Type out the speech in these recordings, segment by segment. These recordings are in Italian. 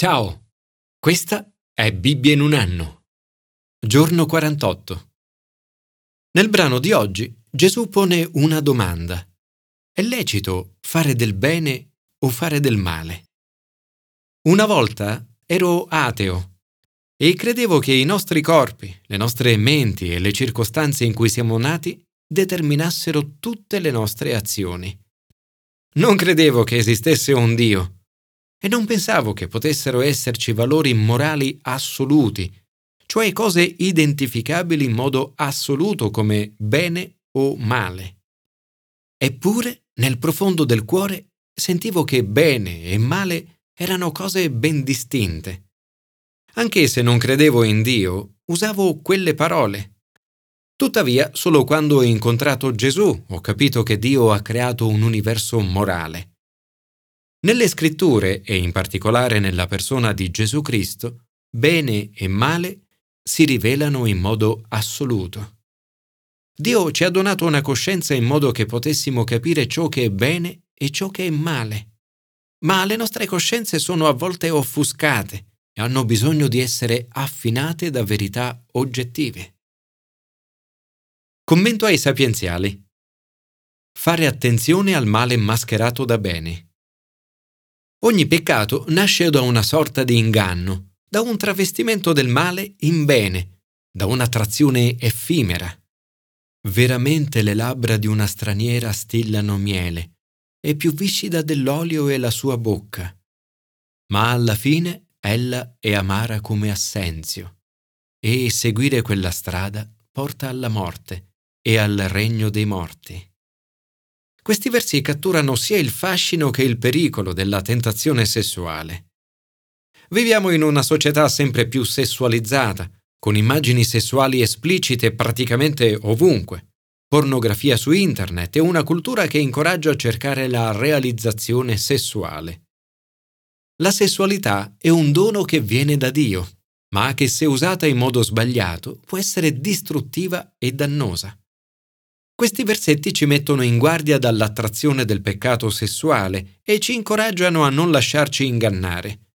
Ciao, questa è Bibbia in un anno. Giorno 48. Nel brano di oggi Gesù pone una domanda. È lecito fare del bene o fare del male? Una volta ero ateo e credevo che i nostri corpi, le nostre menti e le circostanze in cui siamo nati determinassero tutte le nostre azioni. Non credevo che esistesse un Dio e non pensavo che potessero esserci valori morali assoluti, cioè cose identificabili in modo assoluto come bene o male. Eppure, nel profondo del cuore, sentivo che bene e male erano cose ben distinte. Anche se non credevo in Dio, usavo quelle parole. Tuttavia, solo quando ho incontrato Gesù ho capito che Dio ha creato un universo morale. Nelle scritture, e in particolare nella persona di Gesù Cristo, bene e male si rivelano in modo assoluto. Dio ci ha donato una coscienza in modo che potessimo capire ciò che è bene e ciò che è male. Ma le nostre coscienze sono a volte offuscate e hanno bisogno di essere affinate da verità oggettive. Commento ai sapienziali. Fare attenzione al male mascherato da bene. Ogni peccato nasce da una sorta di inganno, da un travestimento del male in bene, da un'attrazione effimera. Veramente le labbra di una straniera stillano miele, e più viscida dell'olio è la sua bocca. Ma alla fine ella è amara come assenzio, e seguire quella strada porta alla morte e al regno dei morti. Questi versi catturano sia il fascino che il pericolo della tentazione sessuale. Viviamo in una società sempre più sessualizzata, con immagini sessuali esplicite praticamente ovunque, pornografia su internet e una cultura che incoraggia a cercare la realizzazione sessuale. La sessualità è un dono che viene da Dio, ma che se usata in modo sbagliato può essere distruttiva e dannosa. Questi versetti ci mettono in guardia dall'attrazione del peccato sessuale e ci incoraggiano a non lasciarci ingannare.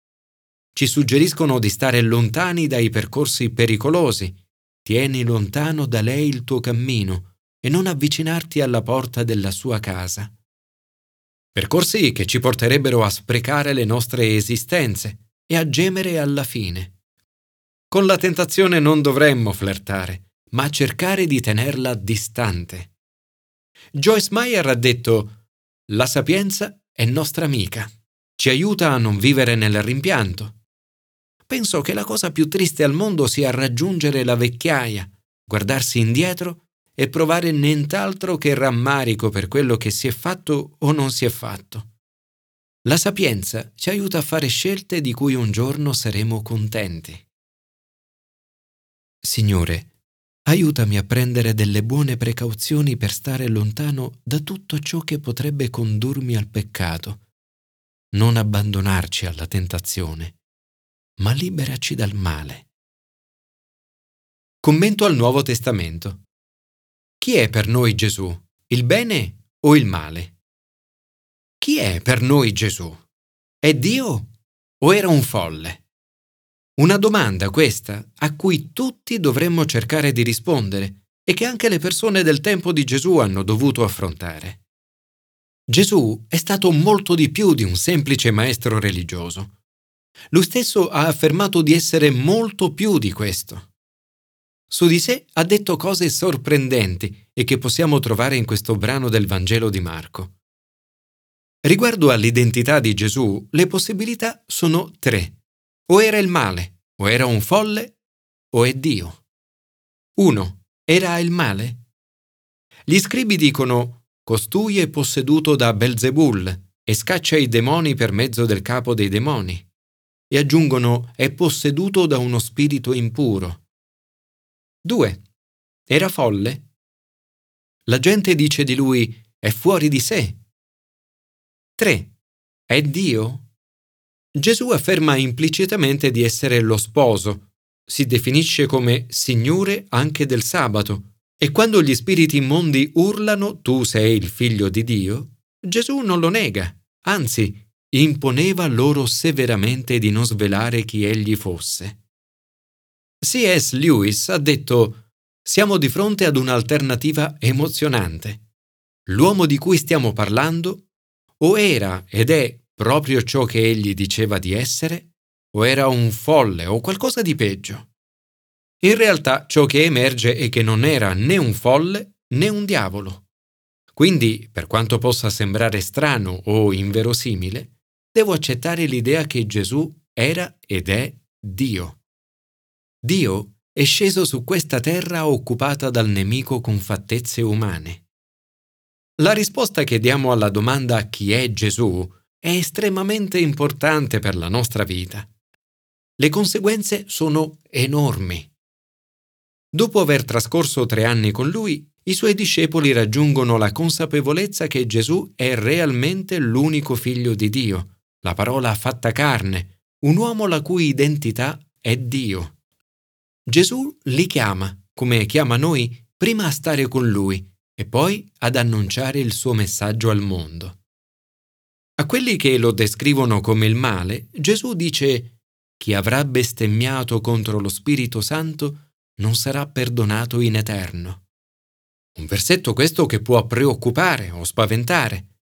Ci suggeriscono di stare lontani dai percorsi pericolosi. Tieni lontano da lei il tuo cammino e non avvicinarti alla porta della sua casa. Percorsi che ci porterebbero a sprecare le nostre esistenze e a gemere alla fine. Con la tentazione non dovremmo flirtare, ma cercare di tenerla distante. Joyce Meyer ha detto La sapienza è nostra amica, ci aiuta a non vivere nel rimpianto. Penso che la cosa più triste al mondo sia raggiungere la vecchiaia, guardarsi indietro e provare nient'altro che rammarico per quello che si è fatto o non si è fatto. La sapienza ci aiuta a fare scelte di cui un giorno saremo contenti. Signore, Aiutami a prendere delle buone precauzioni per stare lontano da tutto ciò che potrebbe condurmi al peccato. Non abbandonarci alla tentazione, ma liberaci dal male. Commento al Nuovo Testamento. Chi è per noi Gesù? Il bene o il male? Chi è per noi Gesù? È Dio o era un folle? Una domanda questa a cui tutti dovremmo cercare di rispondere e che anche le persone del tempo di Gesù hanno dovuto affrontare. Gesù è stato molto di più di un semplice maestro religioso. Lui stesso ha affermato di essere molto più di questo. Su di sé ha detto cose sorprendenti e che possiamo trovare in questo brano del Vangelo di Marco. Riguardo all'identità di Gesù, le possibilità sono tre. O era il male, o era un folle, o è Dio. 1. Era il male? Gli scribi dicono Costui è posseduto da Belzebul e scaccia i demoni per mezzo del capo dei demoni. E aggiungono è posseduto da uno spirito impuro. 2. Era folle? La gente dice di lui è fuori di sé. 3. È Dio? Gesù afferma implicitamente di essere lo sposo, si definisce come Signore anche del sabato, e quando gli spiriti immondi urlano tu sei il figlio di Dio, Gesù non lo nega, anzi imponeva loro severamente di non svelare chi egli fosse. C.S. Lewis ha detto siamo di fronte ad un'alternativa emozionante. L'uomo di cui stiamo parlando o era ed è proprio ciò che egli diceva di essere, o era un folle o qualcosa di peggio. In realtà ciò che emerge è che non era né un folle né un diavolo. Quindi, per quanto possa sembrare strano o inverosimile, devo accettare l'idea che Gesù era ed è Dio. Dio è sceso su questa terra occupata dal nemico con fattezze umane. La risposta che diamo alla domanda chi è Gesù è estremamente importante per la nostra vita. Le conseguenze sono enormi. Dopo aver trascorso tre anni con lui, i suoi discepoli raggiungono la consapevolezza che Gesù è realmente l'unico figlio di Dio, la parola fatta carne, un uomo la cui identità è Dio. Gesù li chiama, come chiama noi, prima a stare con lui e poi ad annunciare il suo messaggio al mondo. A quelli che lo descrivono come il male, Gesù dice chi avrà bestemmiato contro lo Spirito Santo non sarà perdonato in eterno. Un versetto questo che può preoccupare o spaventare,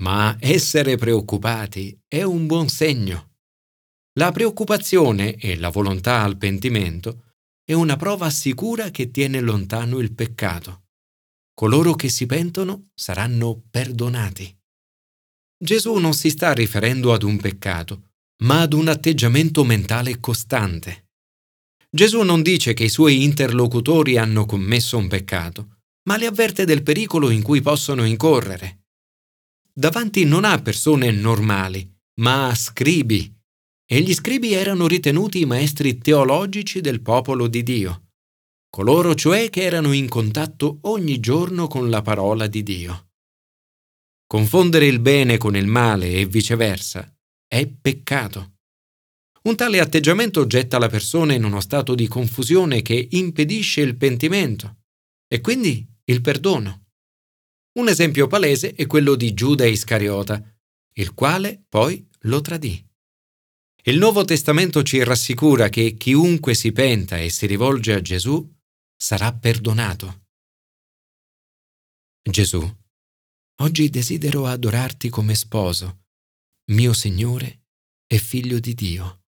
ma essere preoccupati è un buon segno. La preoccupazione e la volontà al pentimento è una prova sicura che tiene lontano il peccato. Coloro che si pentono saranno perdonati. Gesù non si sta riferendo ad un peccato, ma ad un atteggiamento mentale costante. Gesù non dice che i suoi interlocutori hanno commesso un peccato, ma li avverte del pericolo in cui possono incorrere. Davanti non ha persone normali, ma scribi, e gli scribi erano ritenuti i maestri teologici del popolo di Dio, coloro cioè che erano in contatto ogni giorno con la parola di Dio. Confondere il bene con il male e viceversa è peccato. Un tale atteggiamento getta la persona in uno stato di confusione che impedisce il pentimento e quindi il perdono. Un esempio palese è quello di Giuda Iscariota, il quale poi lo tradì. Il Nuovo Testamento ci rassicura che chiunque si penta e si rivolge a Gesù sarà perdonato. Gesù Oggi desidero adorarti come sposo, mio Signore e Figlio di Dio.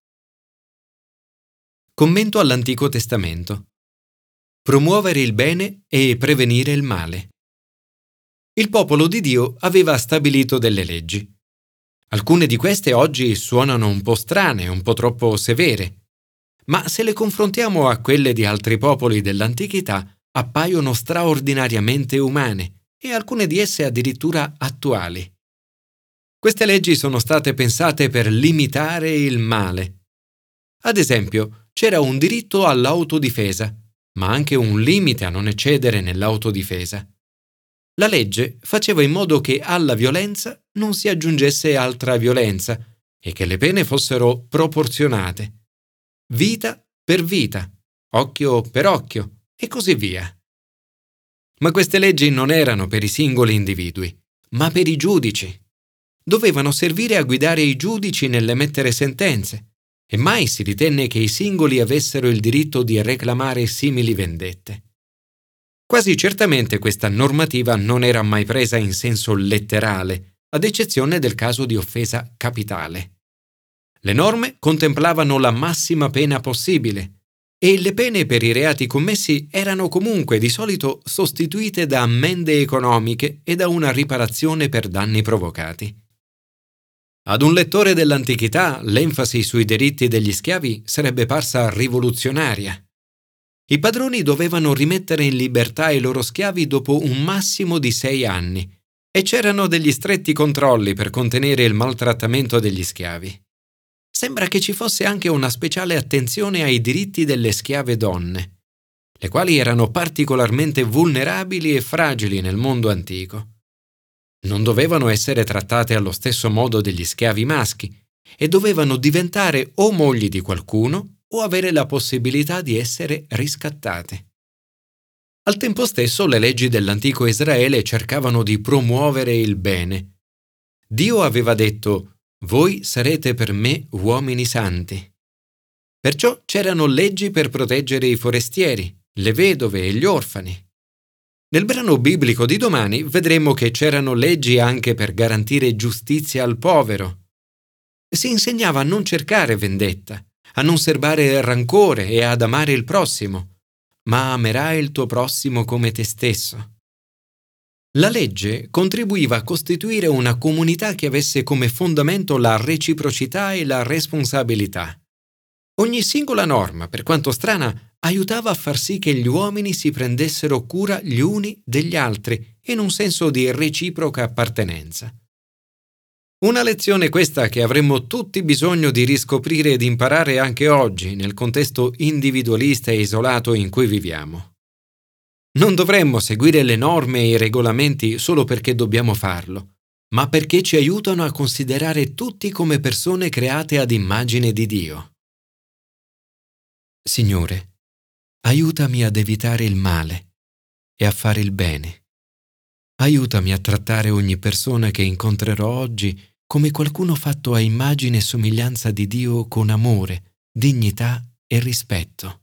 Commento all'Antico Testamento. Promuovere il bene e prevenire il male. Il popolo di Dio aveva stabilito delle leggi. Alcune di queste oggi suonano un po' strane, un po' troppo severe, ma se le confrontiamo a quelle di altri popoli dell'antichità, appaiono straordinariamente umane e alcune di esse addirittura attuali. Queste leggi sono state pensate per limitare il male. Ad esempio, c'era un diritto all'autodifesa, ma anche un limite a non eccedere nell'autodifesa. La legge faceva in modo che alla violenza non si aggiungesse altra violenza e che le pene fossero proporzionate. Vita per vita, occhio per occhio e così via. Ma queste leggi non erano per i singoli individui, ma per i giudici. Dovevano servire a guidare i giudici nell'emettere sentenze, e mai si ritenne che i singoli avessero il diritto di reclamare simili vendette. Quasi certamente questa normativa non era mai presa in senso letterale, ad eccezione del caso di offesa capitale. Le norme contemplavano la massima pena possibile, e le pene per i reati commessi erano comunque di solito sostituite da ammende economiche e da una riparazione per danni provocati. Ad un lettore dell'antichità l'enfasi sui diritti degli schiavi sarebbe parsa rivoluzionaria. I padroni dovevano rimettere in libertà i loro schiavi dopo un massimo di sei anni e c'erano degli stretti controlli per contenere il maltrattamento degli schiavi sembra che ci fosse anche una speciale attenzione ai diritti delle schiave donne, le quali erano particolarmente vulnerabili e fragili nel mondo antico. Non dovevano essere trattate allo stesso modo degli schiavi maschi e dovevano diventare o mogli di qualcuno o avere la possibilità di essere riscattate. Al tempo stesso le leggi dell'antico Israele cercavano di promuovere il bene. Dio aveva detto voi sarete per me uomini santi. Perciò c'erano leggi per proteggere i forestieri, le vedove e gli orfani. Nel brano biblico di domani vedremo che c'erano leggi anche per garantire giustizia al povero. Si insegnava a non cercare vendetta, a non serbare rancore e ad amare il prossimo, ma amerai il tuo prossimo come te stesso. La legge contribuiva a costituire una comunità che avesse come fondamento la reciprocità e la responsabilità. Ogni singola norma, per quanto strana, aiutava a far sì che gli uomini si prendessero cura gli uni degli altri in un senso di reciproca appartenenza. Una lezione questa che avremmo tutti bisogno di riscoprire ed imparare anche oggi nel contesto individualista e isolato in cui viviamo. Non dovremmo seguire le norme e i regolamenti solo perché dobbiamo farlo, ma perché ci aiutano a considerare tutti come persone create ad immagine di Dio. Signore, aiutami ad evitare il male e a fare il bene. Aiutami a trattare ogni persona che incontrerò oggi come qualcuno fatto a immagine e somiglianza di Dio con amore, dignità e rispetto.